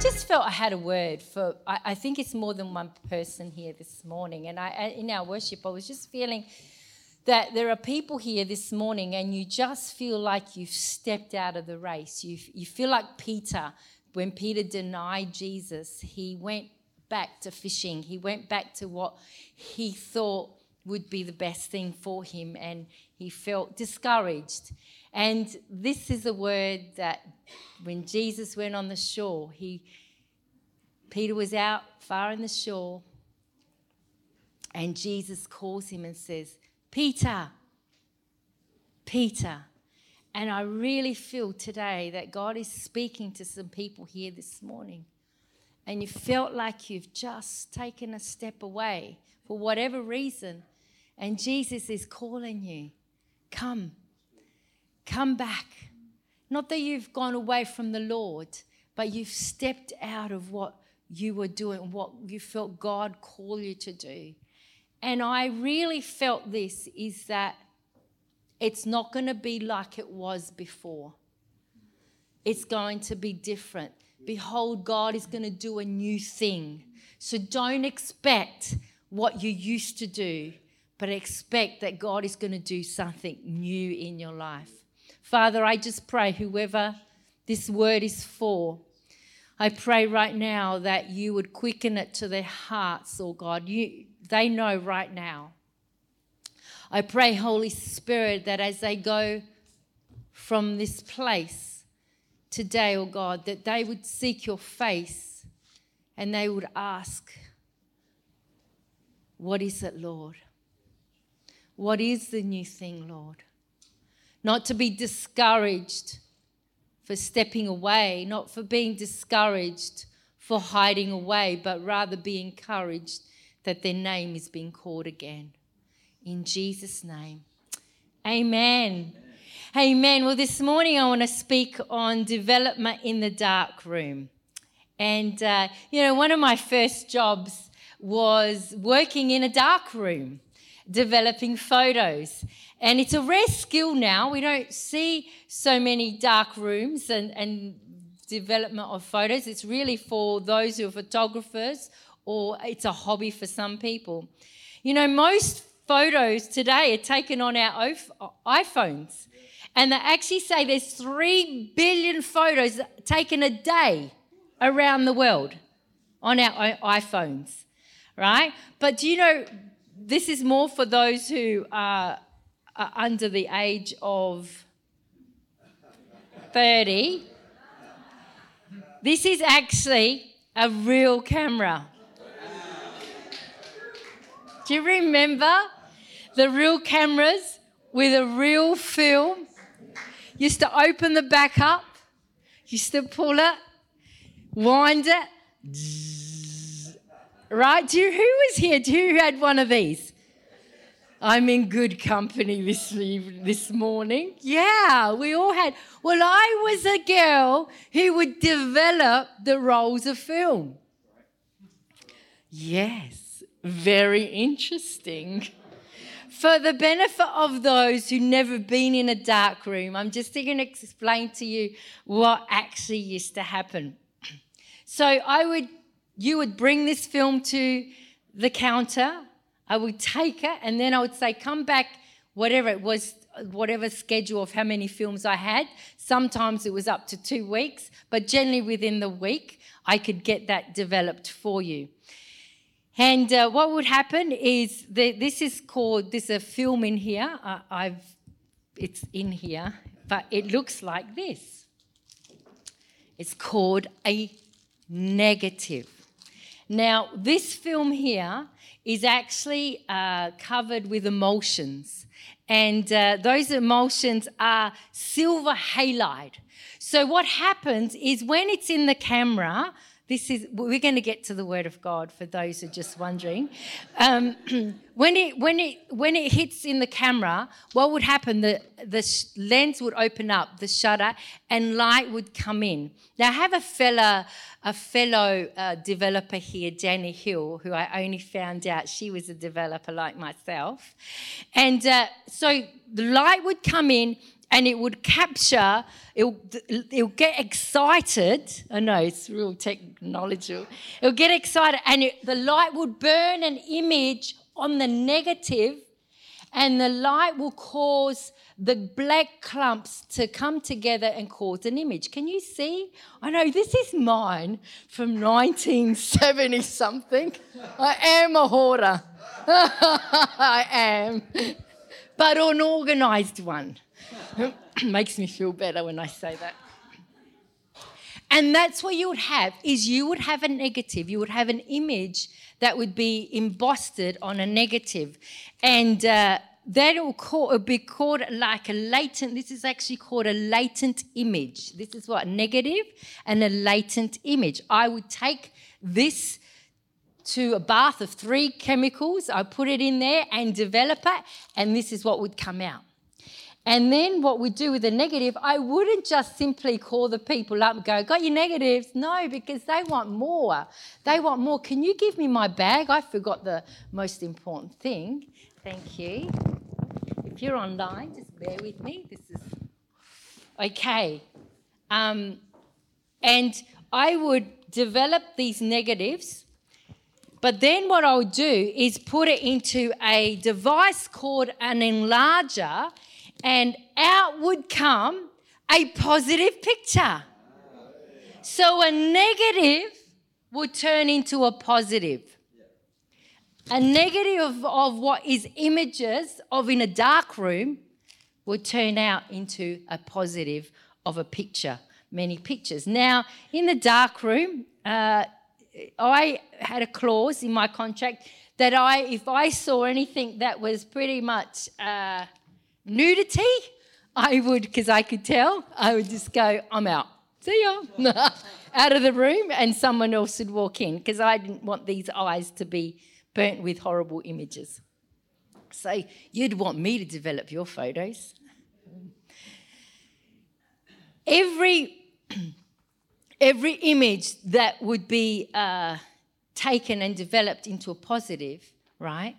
just felt I had a word for, I, I, think it's more than one person here this morning. And I, in our worship, I was just feeling that there are people here this morning and you just feel like you've stepped out of the race. You, you feel like Peter, when Peter denied Jesus, he went back to fishing. He went back to what he thought would be the best thing for him and he felt discouraged. And this is a word that when Jesus went on the shore, he Peter was out far in the shore, and Jesus calls him and says, Peter, Peter. And I really feel today that God is speaking to some people here this morning. And you felt like you've just taken a step away for whatever reason. And Jesus is calling you, come, come back. Not that you've gone away from the Lord, but you've stepped out of what you were doing, what you felt God called you to do. And I really felt this is that it's not going to be like it was before. It's going to be different. Behold, God is going to do a new thing. So don't expect what you used to do, but expect that God is going to do something new in your life. Father, I just pray whoever this word is for, I pray right now that you would quicken it to their hearts, oh God. You, they know right now. I pray, Holy Spirit, that as they go from this place today, oh God, that they would seek your face and they would ask, What is it, Lord? What is the new thing, Lord? Not to be discouraged for stepping away, not for being discouraged for hiding away, but rather be encouraged that their name is being called again. In Jesus' name. Amen. Amen. Amen. Well, this morning I want to speak on development in the dark room. And, uh, you know, one of my first jobs was working in a dark room, developing photos. And it's a rare skill now. We don't see so many dark rooms and, and development of photos. It's really for those who are photographers or it's a hobby for some people. You know, most photos today are taken on our iPhones. And they actually say there's 3 billion photos taken a day around the world on our iPhones, right? But do you know, this is more for those who are are under the age of 30, this is actually a real camera. Do you remember the real cameras with a real film? Used to open the back up, used to pull it, wind it. Right? Do you, who was here? Who had one of these? I'm in good company this this morning. Yeah, we all had. Well, I was a girl who would develop the rolls of film. Yes, very interesting. For the benefit of those who never been in a dark room, I'm just going to explain to you what actually used to happen. So I would, you would bring this film to the counter I would take it and then I would say, come back, whatever it was, whatever schedule of how many films I had. Sometimes it was up to two weeks, but generally within the week, I could get that developed for you. And uh, what would happen is that this is called, there's a film in here. I've, it's in here, but it looks like this. It's called a negative. Now, this film here is actually uh, covered with emulsions. And uh, those emulsions are silver halide. So, what happens is when it's in the camera, this is we're going to get to the word of god for those who are just wondering um, when it when it when it hits in the camera what would happen the the lens would open up the shutter and light would come in now i have a fellow a fellow uh, developer here danny hill who i only found out she was a developer like myself and uh, so the light would come in and it would capture, it'll, it'll get excited. I know it's real technological. It'll get excited, and it, the light would burn an image on the negative, and the light will cause the black clumps to come together and cause an image. Can you see? I know this is mine from 1970 something. I am a hoarder. I am. But an organized one. Makes me feel better when I say that. And that's what you would have is you would have a negative. You would have an image that would be embossed on a negative. And uh, that will call, be called like a latent, this is actually called a latent image. This is what, negative and a latent image. I would take this to a bath of three chemicals, I put it in there and develop it, and this is what would come out. And then what we do with the negative, I wouldn't just simply call the people up and go, Got your negatives? No, because they want more. They want more. Can you give me my bag? I forgot the most important thing. Thank you. If you're online, just bear with me. This is okay. Um, and I would develop these negatives, but then what I would do is put it into a device called an enlarger and out would come a positive picture. So a negative would turn into a positive. A negative of, what is images of in a dark room would turn out into a positive of a picture, many pictures. Now, in the dark room, uh, I had a clause in my contract that I, if I saw anything that was pretty much uh, nudity, I would, because I could tell, I would just go, I'm out. See ya. out of the room, and someone else would walk in because I didn't want these eyes to be burnt with horrible images. So you'd want me to develop your photos. Every, every image that would be uh, taken and developed into a positive, right?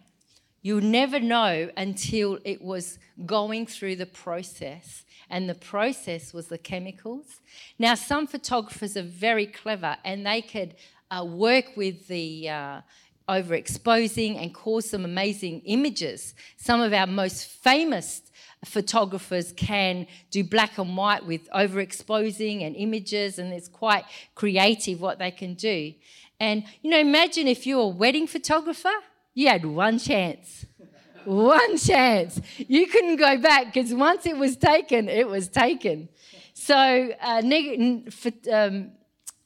You'll never know until it was going through the process. And the process was the chemicals. Now, some photographers are very clever and they could uh, work with the uh, overexposing and cause some amazing images. Some of our most famous photographers can do black and white with overexposing and images, and it's quite creative what they can do. And, you know, imagine if you're a wedding photographer you had one chance. one chance. You couldn't go back because once it was taken, it was taken. So, uh, neg- um,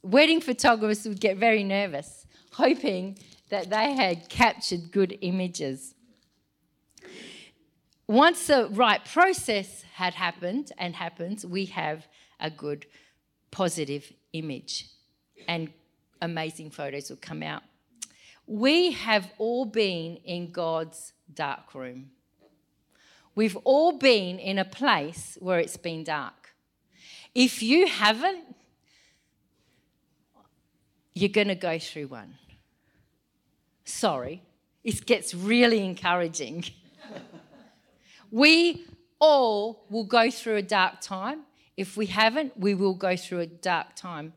wedding photographers would get very nervous, hoping that they had captured good images. Once the right process had happened and happens, we have a good positive image and amazing photos will come out. We have all been in God's dark room. We've all been in a place where it's been dark. If you haven't, you're going to go through one. Sorry, it gets really encouraging. we all will go through a dark time. If we haven't, we will go through a dark time.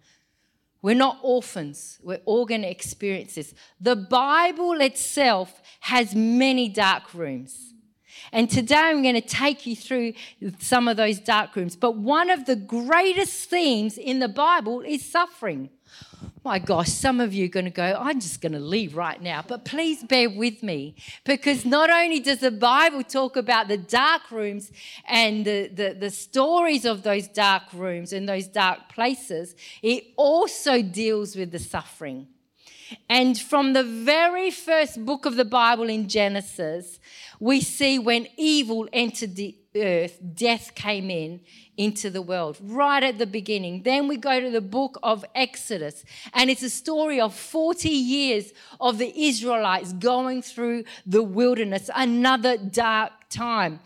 We're not orphans. We're all going to experience this. The Bible itself has many dark rooms. And today I'm going to take you through some of those dark rooms. But one of the greatest themes in the Bible is suffering. My gosh, some of you are going to go, I'm just going to leave right now. But please bear with me because not only does the Bible talk about the dark rooms and the, the, the stories of those dark rooms and those dark places, it also deals with the suffering. And from the very first book of the Bible in Genesis, we see when evil entered the earth, death came in into the world right at the beginning. Then we go to the book of Exodus, and it's a story of 40 years of the Israelites going through the wilderness, another dark time.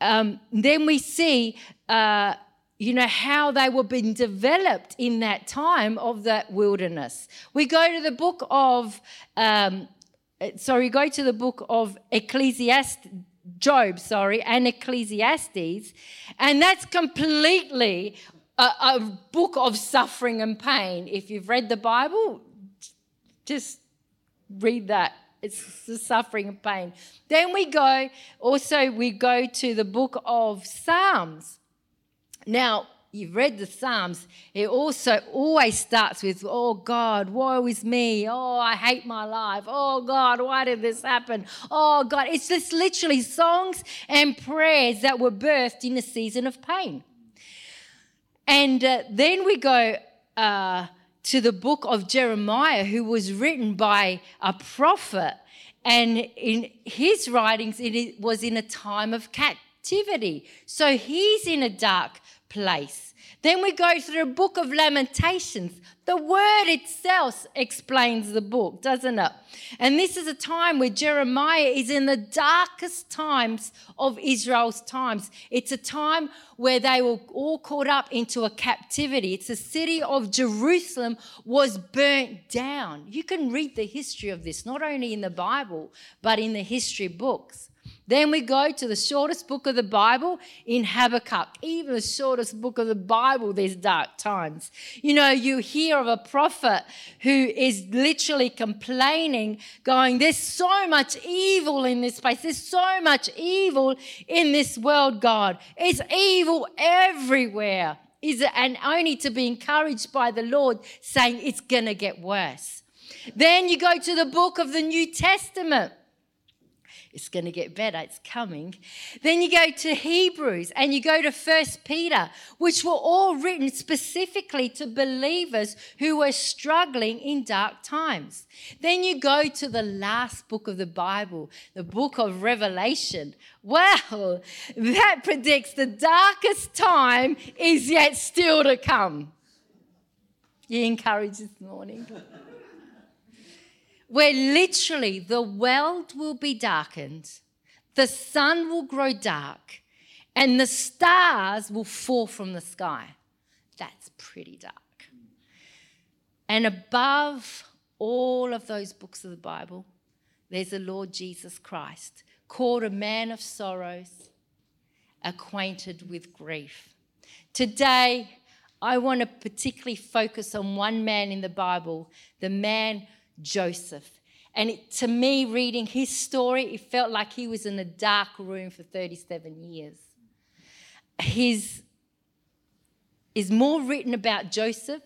Um, then we see. Uh, you know, how they were being developed in that time of that wilderness. We go to the book of, um, sorry, go to the book of Ecclesiastes, Job, sorry, and Ecclesiastes, and that's completely a, a book of suffering and pain. If you've read the Bible, just read that. It's the suffering and pain. Then we go, also, we go to the book of Psalms. Now, you've read the Psalms, it also always starts with, Oh God, woe is me. Oh, I hate my life. Oh God, why did this happen? Oh God. It's just literally songs and prayers that were birthed in a season of pain. And uh, then we go uh, to the book of Jeremiah, who was written by a prophet. And in his writings, it was in a time of captivity. So he's in a dark place. Then we go through the book of Lamentations. The word itself explains the book, doesn't it? And this is a time where Jeremiah is in the darkest times of Israel's times. It's a time where they were all caught up into a captivity. It's the city of Jerusalem was burnt down. You can read the history of this, not only in the Bible, but in the history books. Then we go to the shortest book of the Bible in Habakkuk. Even the shortest book of the Bible, there's dark times. You know, you hear of a prophet who is literally complaining, going, There's so much evil in this place. There's so much evil in this world, God. It's evil everywhere. Is it, and only to be encouraged by the Lord, saying it's going to get worse. Then you go to the book of the New Testament it's going to get better, it's coming. Then you go to Hebrews and you go to First Peter, which were all written specifically to believers who were struggling in dark times. Then you go to the last book of the Bible, the book of Revelation. Well, that predicts the darkest time is yet still to come. You encouraged this morning? Where literally the world will be darkened, the sun will grow dark, and the stars will fall from the sky. That's pretty dark. And above all of those books of the Bible, there's the Lord Jesus Christ, called a man of sorrows, acquainted with grief. Today, I want to particularly focus on one man in the Bible, the man Joseph. And it, to me, reading his story, it felt like he was in a dark room for 37 years. His is more written about Joseph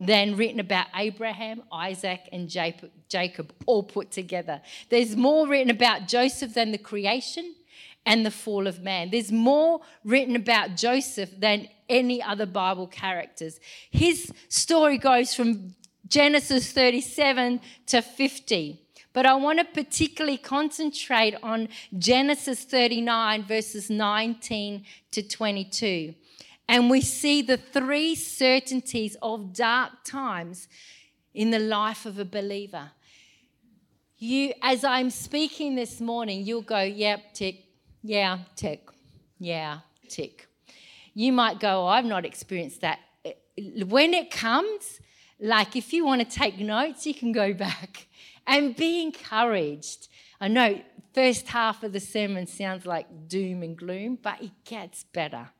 than written about Abraham, Isaac, and Jacob, all put together. There's more written about Joseph than the creation and the fall of man. There's more written about Joseph than any other Bible characters. His story goes from Genesis 37 to 50. But I want to particularly concentrate on Genesis 39, verses 19 to 22. And we see the three certainties of dark times in the life of a believer. You, as I'm speaking this morning, you'll go, yep, tick, yeah, tick, yeah, tick. You might go, oh, I've not experienced that. When it comes, like, if you want to take notes, you can go back and be encouraged. I know first half of the sermon sounds like doom and gloom, but it gets better.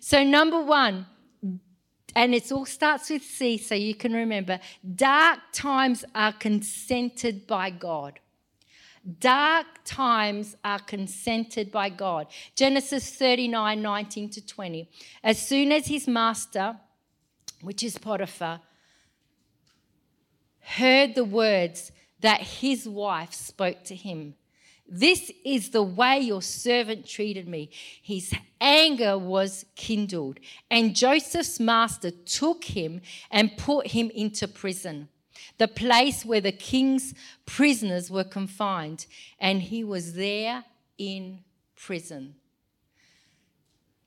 So, number one, and it all starts with C, so you can remember dark times are consented by God. Dark times are consented by God. Genesis 39 19 to 20. As soon as his master, which is Potiphar, heard the words that his wife spoke to him. This is the way your servant treated me. His anger was kindled, and Joseph's master took him and put him into prison, the place where the king's prisoners were confined, and he was there in prison.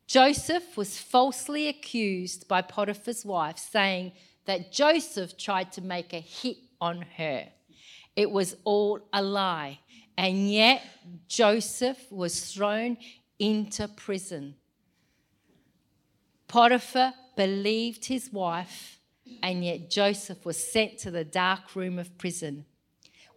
Joseph was falsely accused by Potiphar's wife, saying, that Joseph tried to make a hit on her. It was all a lie. And yet, Joseph was thrown into prison. Potiphar believed his wife, and yet Joseph was sent to the dark room of prison.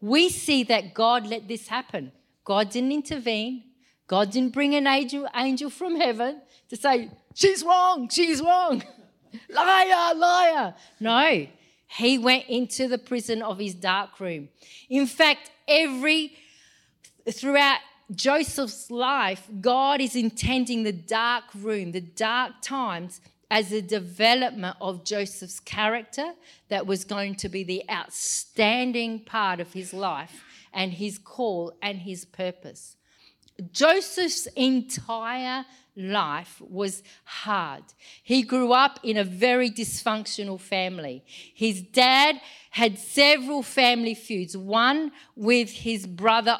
We see that God let this happen. God didn't intervene, God didn't bring an angel, angel from heaven to say, She's wrong, she's wrong. liar, liar. No, he went into the prison of his dark room. In fact, every throughout Joseph's life, God is intending the dark room, the dark times, as a development of Joseph's character that was going to be the outstanding part of his life and his call and his purpose. Joseph's entire life was hard. He grew up in a very dysfunctional family. His dad had several family feuds, one with his brother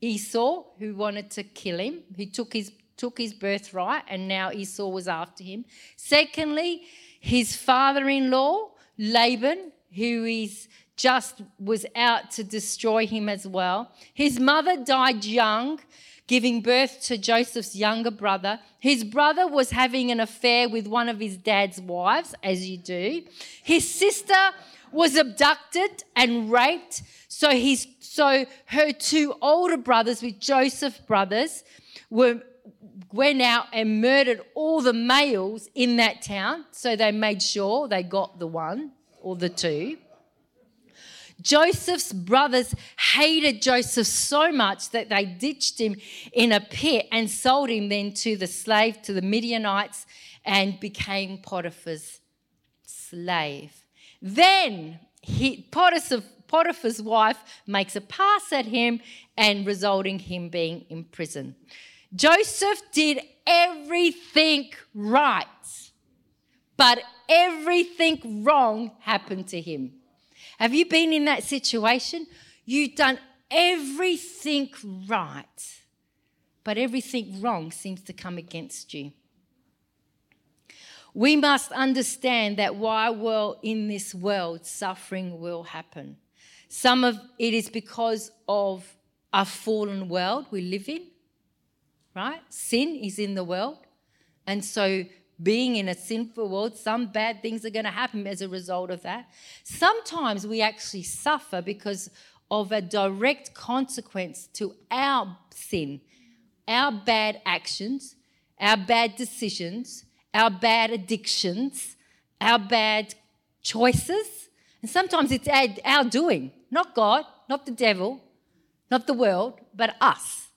Esau, who wanted to kill him, who took his took his birthright, and now Esau was after him. Secondly, his father-in-law Laban, who is just was out to destroy him as well. His mother died young giving birth to Joseph's younger brother. His brother was having an affair with one of his dad's wives, as you do. His sister was abducted and raped. So his so her two older brothers, with Joseph brothers, were went out and murdered all the males in that town. So they made sure they got the one or the two. Joseph's brothers hated Joseph so much that they ditched him in a pit and sold him then to the slave, to the Midianites, and became Potiphar's slave. Then he, Potiphar's wife makes a pass at him and resulting him being in prison. Joseph did everything right, but everything wrong happened to him. Have you been in that situation? You've done everything right, but everything wrong seems to come against you. We must understand that while we're in this world, suffering will happen. Some of it is because of a fallen world we live in, right? Sin is in the world. And so being in a sinful world, some bad things are going to happen as a result of that. Sometimes we actually suffer because of a direct consequence to our sin, our bad actions, our bad decisions, our bad addictions, our bad choices. And sometimes it's our doing, not God, not the devil, not the world, but us.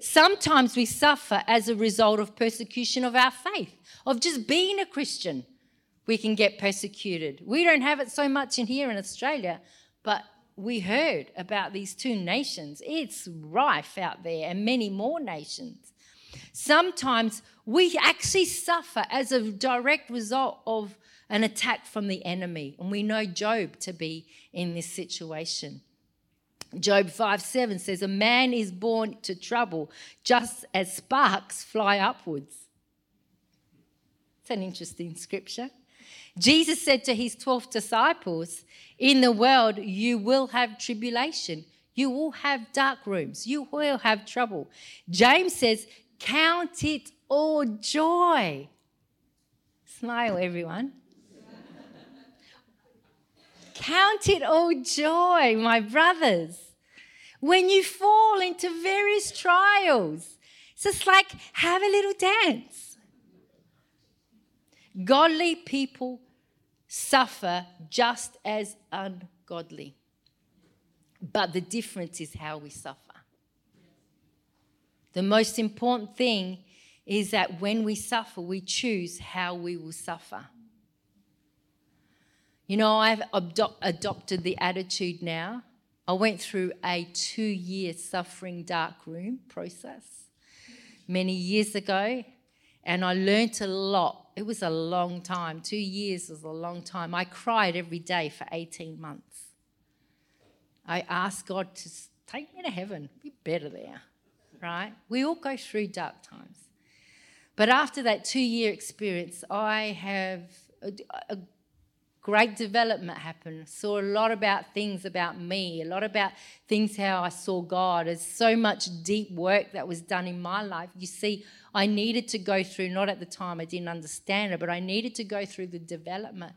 Sometimes we suffer as a result of persecution of our faith of just being a Christian, we can get persecuted. We don't have it so much in here in Australia, but we heard about these two nations. It's rife out there and many more nations. Sometimes we actually suffer as a direct result of an attack from the enemy, and we know Job to be in this situation. Job 5 7 says, A man is born to trouble just as sparks fly upwards. It's an interesting scripture. Jesus said to his 12 disciples, In the world you will have tribulation. You will have dark rooms. You will have trouble. James says, Count it all joy. Smile, everyone. Count it all joy, my brothers, when you fall into various trials. It's just like have a little dance. Godly people suffer just as ungodly. But the difference is how we suffer. The most important thing is that when we suffer, we choose how we will suffer. You know, I've adopted the attitude now. I went through a two year suffering dark room process many years ago, and I learnt a lot it was a long time. Two years was a long time. I cried every day for 18 months. I asked God to take me to heaven, be better there, right? We all go through dark times. But after that two year experience, I have uh, a, a great development happen. Saw a lot about things about me, a lot about things how I saw God. There's so much deep work that was done in my life. You see, I needed to go through, not at the time I didn't understand it, but I needed to go through the development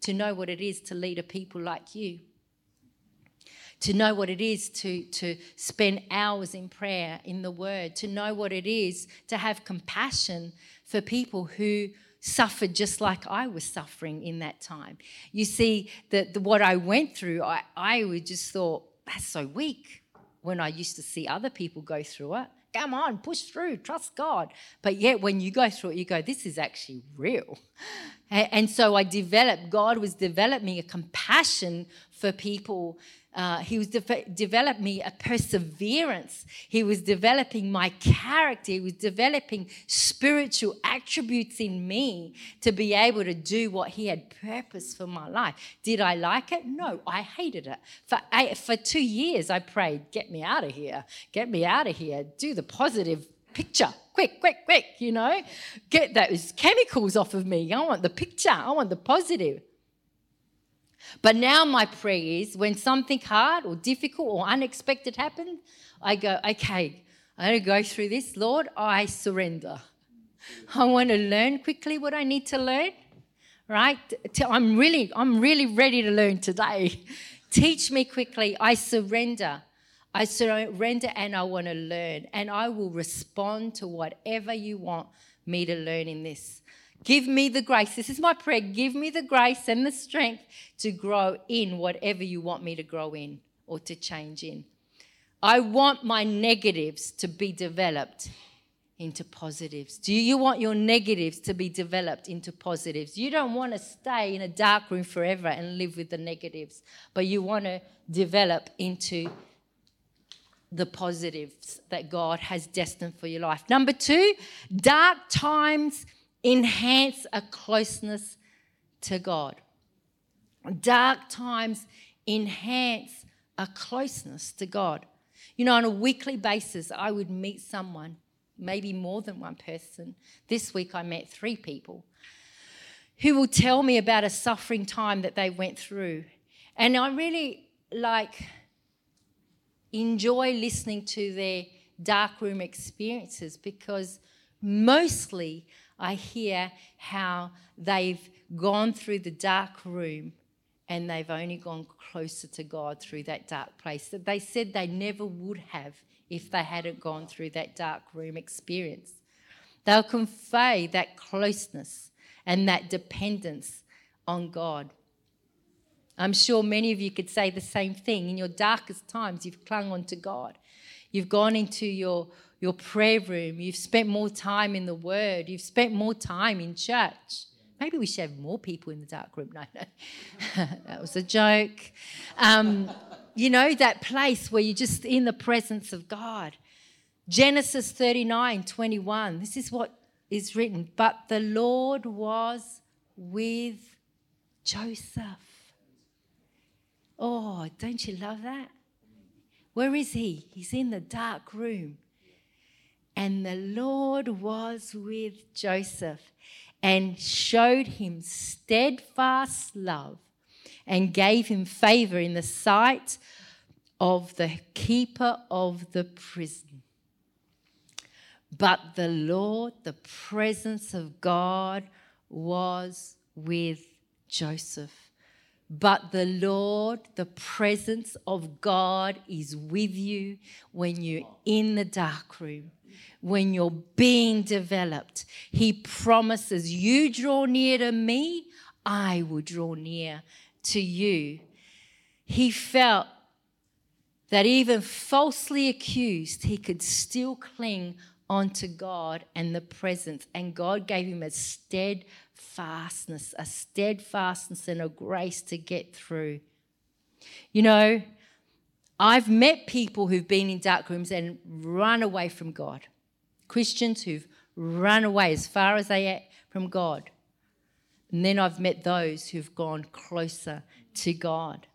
to know what it is to lead a people like you. to know what it is to, to spend hours in prayer, in the Word, to know what it is to have compassion for people who suffered just like I was suffering in that time. You see, that what I went through, I, I would just thought, that's so weak when I used to see other people go through it. Come on, push through, trust God. But yet, when you go through it, you go, this is actually real. And so I developed, God was developing a compassion for people uh, he was de- developing me a perseverance. He was developing my character. He was developing spiritual attributes in me to be able to do what he had purpose for my life. Did I like it? No, I hated it. For eight, for two years, I prayed, "Get me out of here! Get me out of here! Do the positive picture." Quick, quick, quick, you know, get those chemicals off of me. I want the picture, I want the positive. But now my prayer is when something hard or difficult or unexpected happens, I go, okay, I'm going to go through this. Lord, I surrender. I want to learn quickly what I need to learn, right? I'm really, I'm really ready to learn today. Teach me quickly. I surrender. I surrender and I want to learn. And I will respond to whatever you want me to learn in this. Give me the grace. This is my prayer. Give me the grace and the strength to grow in whatever you want me to grow in or to change in. I want my negatives to be developed into positives. Do you want your negatives to be developed into positives? You don't want to stay in a dark room forever and live with the negatives, but you want to develop into the positives that God has destined for your life. Number two, dark times enhance a closeness to God. Dark times enhance a closeness to God. You know, on a weekly basis, I would meet someone, maybe more than one person. This week, I met three people who will tell me about a suffering time that they went through. And I really like enjoy listening to their dark room experiences because mostly I hear how they've gone through the dark room and they've only gone closer to God through that dark place that they said they never would have if they hadn't gone through that dark room experience. They'll convey that closeness and that dependence on God. I'm sure many of you could say the same thing. In your darkest times, you've clung on to God. You've gone into your your prayer room, you've spent more time in the Word, you've spent more time in church. Maybe we should have more people in the dark room. No, no, that was a joke. Um, you know, that place where you're just in the presence of God. Genesis 39 21, this is what is written. But the Lord was with Joseph. Oh, don't you love that? Where is he? He's in the dark room. And the Lord was with Joseph and showed him steadfast love and gave him favor in the sight of the keeper of the prison. But the Lord, the presence of God, was with Joseph. But the Lord, the presence of God is with you when you're in the dark room when you're being developed. He promises, You draw near to me, I will draw near to you. He felt that even falsely accused, he could still cling onto God and the presence. And God gave him a steadfastness, a steadfastness and a grace to get through. You know, I've met people who've been in dark rooms and run away from God. Christians who've run away as far as they are from God. And then I've met those who've gone closer to God.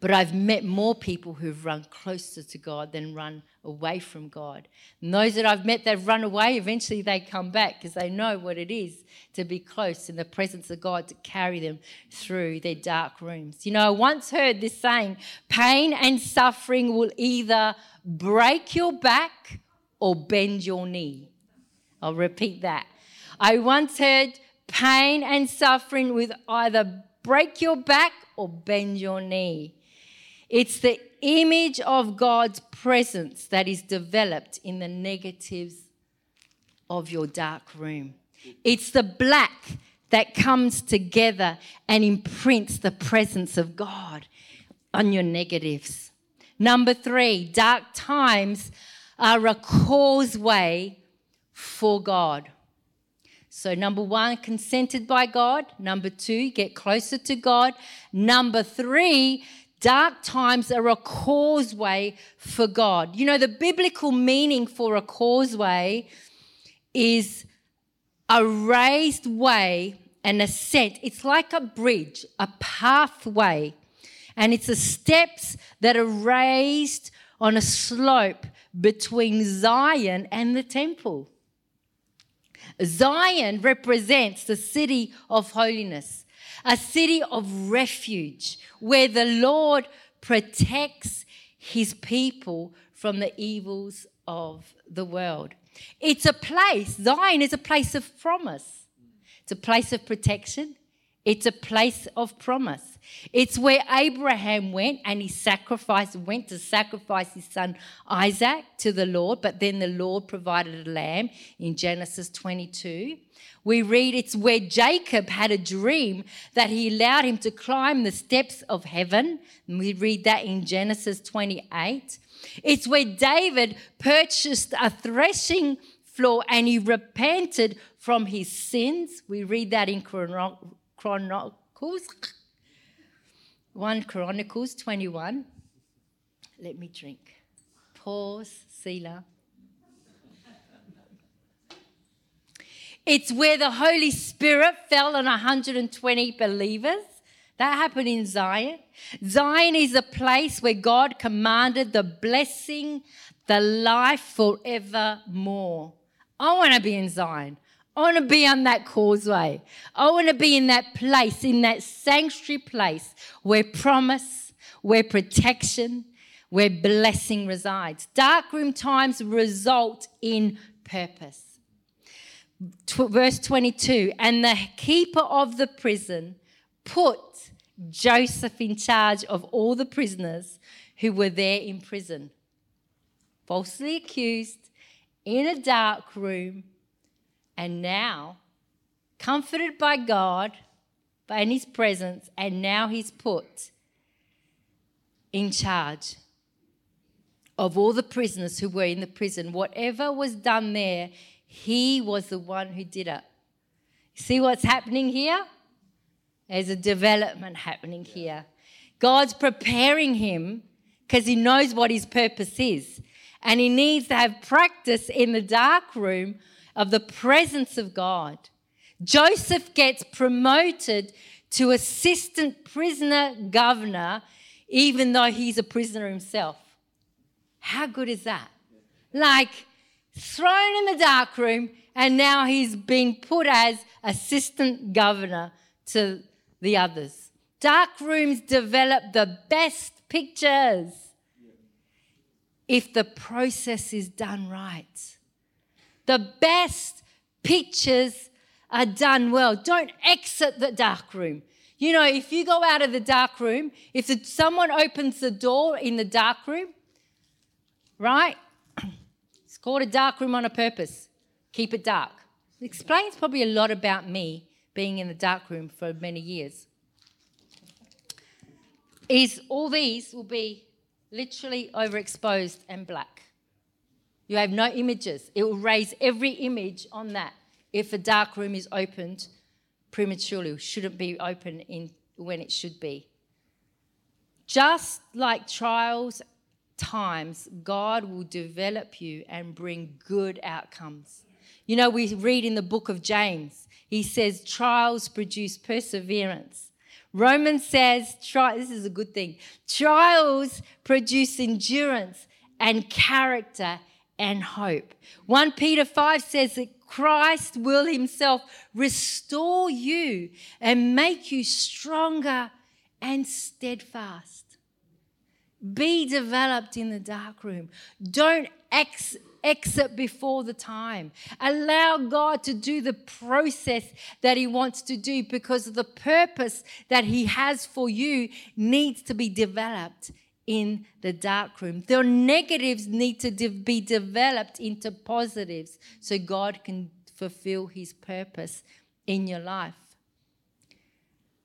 But I've met more people who've run closer to God than run away from God. And those that I've met that run away, eventually they come back because they know what it is to be close in the presence of God to carry them through their dark rooms. You know, I once heard this saying pain and suffering will either break your back or bend your knee. I'll repeat that. I once heard pain and suffering with either break your back or bend your knee. It's the image of God's presence that is developed in the negatives of your dark room. It's the black that comes together and imprints the presence of God on your negatives. Number three, dark times are a causeway for God. So, number one, consented by God. Number two, get closer to God. Number three, dark times are a causeway for God. You know, the biblical meaning for a causeway is a raised way, an ascent. It's like a bridge, a pathway. And it's the steps that are raised on a slope between Zion and the temple. Zion represents the city of holiness, a city of refuge where the Lord protects his people from the evils of the world. It's a place, Zion is a place of promise. It's a place of protection. It's a place of promise. It's where Abraham went and he sacrificed, went to sacrifice his son Isaac to the Lord, but then the Lord provided a lamb in Genesis 22. We read it's where Jacob had a dream that he allowed him to climb the steps of heaven. And we read that in Genesis 28. It's where David purchased a threshing floor and he repented from his sins. We read that in Chronicles. 1 Chronicles 21. Let me drink. Pause, Selah. It's where the Holy Spirit fell on 120 believers. That happened in Zion. Zion is a place where God commanded the blessing, the life forevermore. I want to be in Zion. I want to be on that causeway. I want to be in that place, in that sanctuary place where promise, where protection, where blessing resides. Darkroom times result in purpose verse 22 and the keeper of the prison put Joseph in charge of all the prisoners who were there in prison, falsely accused in a dark room, and now comforted by God, in his presence, and now he's put in charge of all the prisoners who were in the prison. Whatever was done there, he was the one who did it. See what's happening here? There's a development happening here. God's preparing him because he knows what his purpose is. And he needs to have practice in the dark room of the presence of God. Joseph gets promoted to assistant prisoner governor, even though he's a prisoner himself. How good is that? Like, thrown in the dark room, and now he's been put as assistant governor to the others. Dark rooms develop the best pictures if the process is done right. The best pictures are done well. Don't exit the dark room. You know, if you go out of the dark room, if someone opens the door in the dark room, right? It's called a dark room on a purpose. Keep it dark. It explains probably a lot about me being in the dark room for many years. Is all these will be literally overexposed and black. You have no images. It will raise every image on that if a dark room is opened prematurely, shouldn't be open in when it should be. Just like trials times, God will develop you and bring good outcomes. You know, we read in the book of James, he says, trials produce perseverance. Romans says, try, this is a good thing, trials produce endurance and character and hope. 1 Peter 5 says that Christ will himself restore you and make you stronger and steadfast. Be developed in the dark room. Don't ex- exit before the time. Allow God to do the process that He wants to do because the purpose that He has for you needs to be developed in the dark room. The negatives need to de- be developed into positives so God can fulfill his purpose in your life.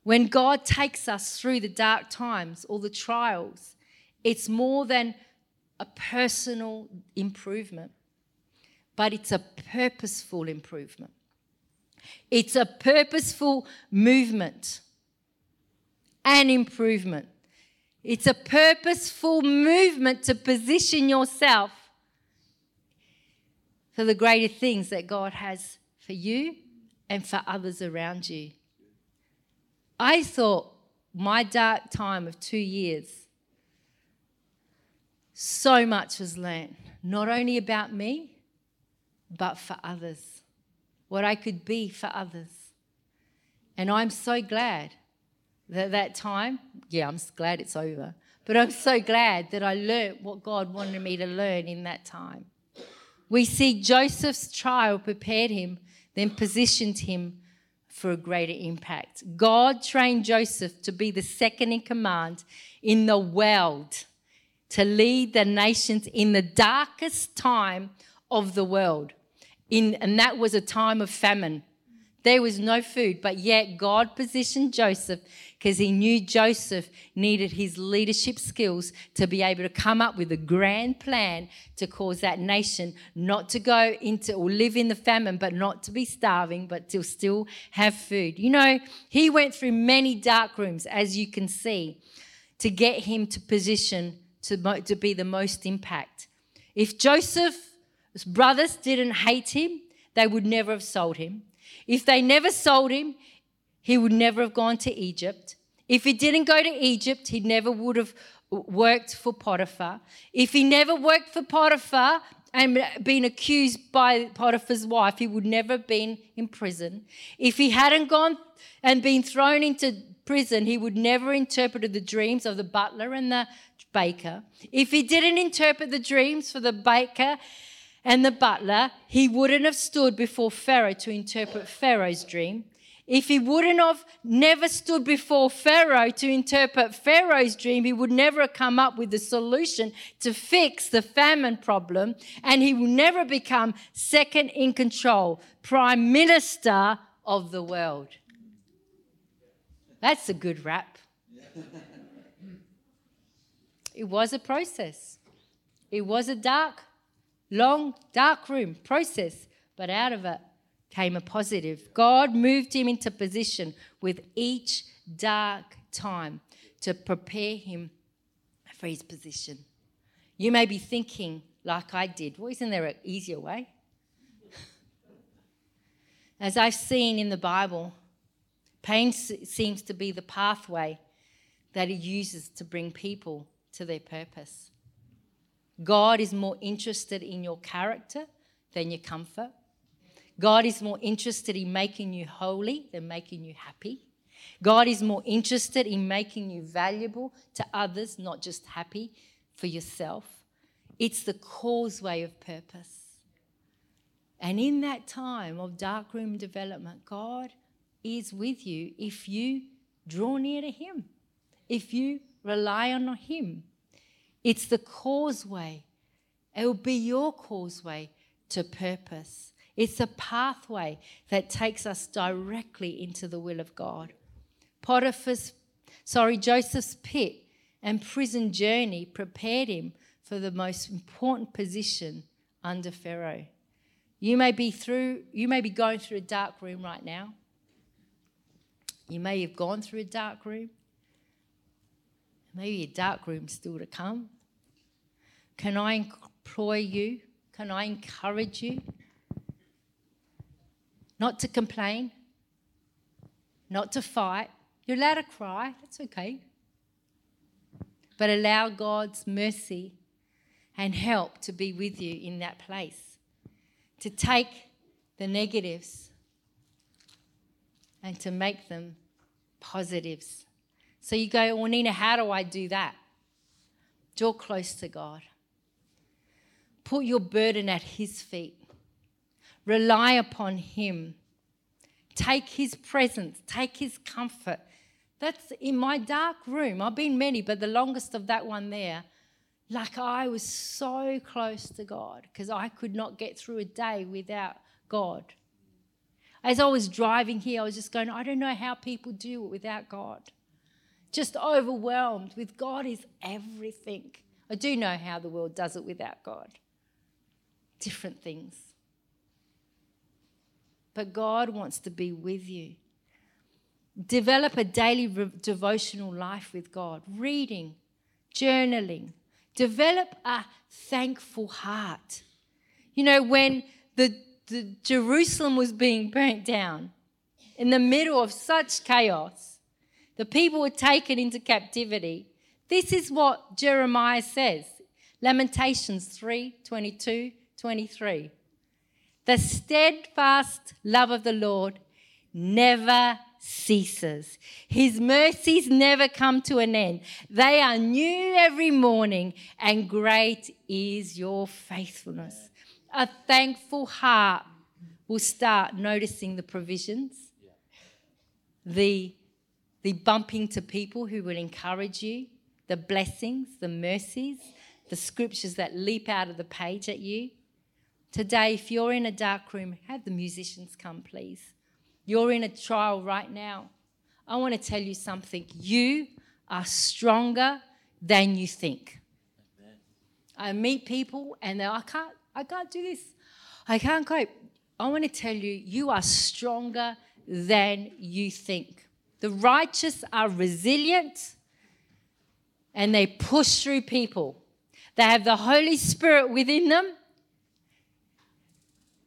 When God takes us through the dark times or the trials, it's more than a personal improvement, but it's a purposeful improvement. It's a purposeful movement and improvement. It's a purposeful movement to position yourself for the greater things that God has for you and for others around you. I thought my dark time of two years, so much was learned, not only about me, but for others, what I could be for others. And I'm so glad that that time, yeah, I'm glad it's over, but I'm so glad that I learned what God wanted me to learn in that time. We see Joseph's trial prepared him, then positioned him for a greater impact. God trained Joseph to be the second in command in the world, to lead the nations in the darkest time of the world. In, and that was a time of famine. There was no food, but yet God positioned Joseph because he knew Joseph needed his leadership skills to be able to come up with a grand plan to cause that nation not to go into or live in the famine, but not to be starving, but to still have food. You know, he went through many dark rooms, as you can see, to get him to position to, to be the most impact. If Joseph's brothers didn't hate him, they would never have sold him. If they never sold him, he would never have gone to Egypt. If he didn't go to Egypt, he never would have worked for Potiphar. If he never worked for Potiphar and been accused by Potiphar's wife, he would never have been in prison. If he hadn't gone and been thrown into prison, he would never interpret the dreams of the butler and the baker. If he didn't interpret the dreams for the baker and the butler, he wouldn't have stood before Pharaoh to interpret Pharaoh's dream. If he wouldn't have never stood before Pharaoh to interpret Pharaoh's dream, he would never have come up with the solution to fix the famine problem, and he will never become second in control, prime minister of the world. That's a good rap. it was a process. It was a dark long, dark room process, but out of it came a positive. God moved him into position with each dark time to prepare him for his position. You may be thinking, like I did, well, isn't there an easier way? As I've seen in the Bible, pain seems to be the pathway that He uses to bring people to their purpose. God is more interested in your character than your comfort. God is more interested in making you holy than making you happy. God is more interested in making you valuable to others, not just happy for yourself. It's the causeway of purpose. And in that time of darkroom development, God is with you if you draw near to Him, if you rely on Him. It's the causeway. It will be your causeway to purpose. It's a pathway that takes us directly into the will of God. Potiphar's, sorry, Joseph's pit and prison journey prepared him for the most important position under Pharaoh. You may be through, you may be going through a dark room right now. You may have gone through a dark room. Maybe a dark room still to come. Can I employ you? Can I encourage you? Not to complain, not to fight. You're allowed to cry, that's okay. But allow God's mercy and help to be with you in that place. To take the negatives and to make them positives. So you go, well, Nina, how do I do that? Draw close to God. Put your burden at His feet. Rely upon Him. Take His presence, take His comfort That's in my dark room. I've been many, but the longest of that one there, like I was so close to God because I could not get through a day without God. As I was driving here, I was just going, I don't know how people do it without God. Just overwhelmed with God is everything. I do know how the world does it without God. Different things. But God wants to be with you. Develop a daily re- devotional life with God, reading, journaling. Develop a thankful heart. You know, when the the Jerusalem was being burnt down in the middle of such chaos. The people were taken into captivity. This is what Jeremiah says. Lamentations 3 22, 23. The steadfast love of the Lord never ceases. His mercies never come to an end. They are new every morning, and great is your faithfulness a thankful heart will start noticing the provisions, the, the bumping to people who will encourage you, the blessings, the mercies, the scriptures that leap out of the page at you. Today, if you're in a dark room, have the musicians come, please. You're in a trial right now. I want to tell you something. You are stronger than you think. Amen. I meet people and they're, I can't, I can't do this. I can't cope. I want to tell you, you are stronger than you think. The righteous are resilient and they push through people. They have the Holy Spirit within them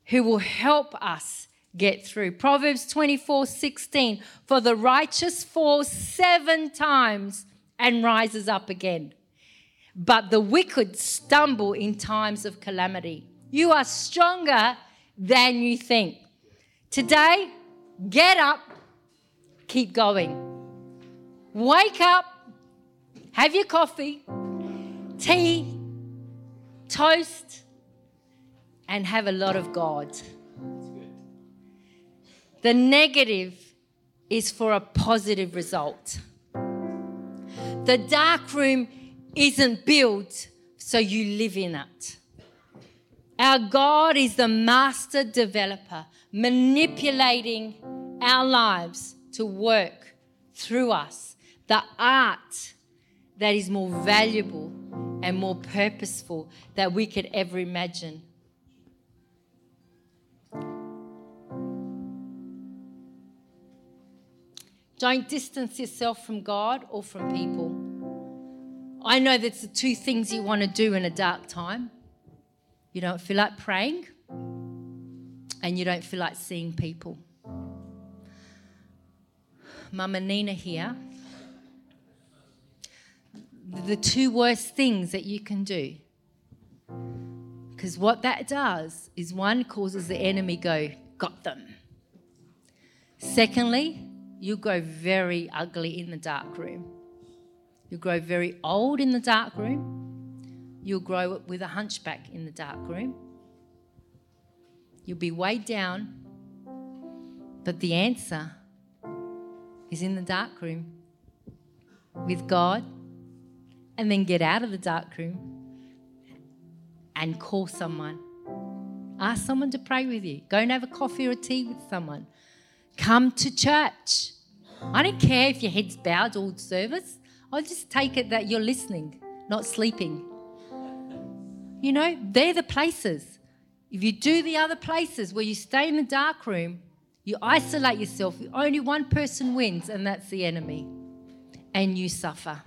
who will help us get through. Proverbs 24 16 For the righteous falls seven times and rises up again but the wicked stumble in times of calamity. You are stronger than you think. Today, get up, keep going. Wake up, have your coffee, tea, toast, and have a lot of God. The negative is for a positive result. The dark room isn't built so you live in it. Our God is the master developer, manipulating our lives to work through us. The art that is more valuable and more purposeful that we could ever imagine. Don't distance yourself from God or from people. I know that's the two things you want to do in a dark time. You don't feel like praying, and you don't feel like seeing people. Mama Nina here. The two worst things that you can do. Because what that does is one causes the enemy go, got them. Secondly, you go very ugly in the dark room. You'll grow very old in the dark room. You'll grow with a hunchback in the dark room. You'll be weighed down. But the answer is in the dark room with God. And then get out of the dark room and call someone. Ask someone to pray with you. Go and have a coffee or a tea with someone. Come to church. I don't care if your head's bowed all service. I'll just take it that you're listening, not sleeping. You know, they're the places. If you do the other places where you stay in the dark room, you isolate yourself, only one person wins, and that's the enemy. And you suffer.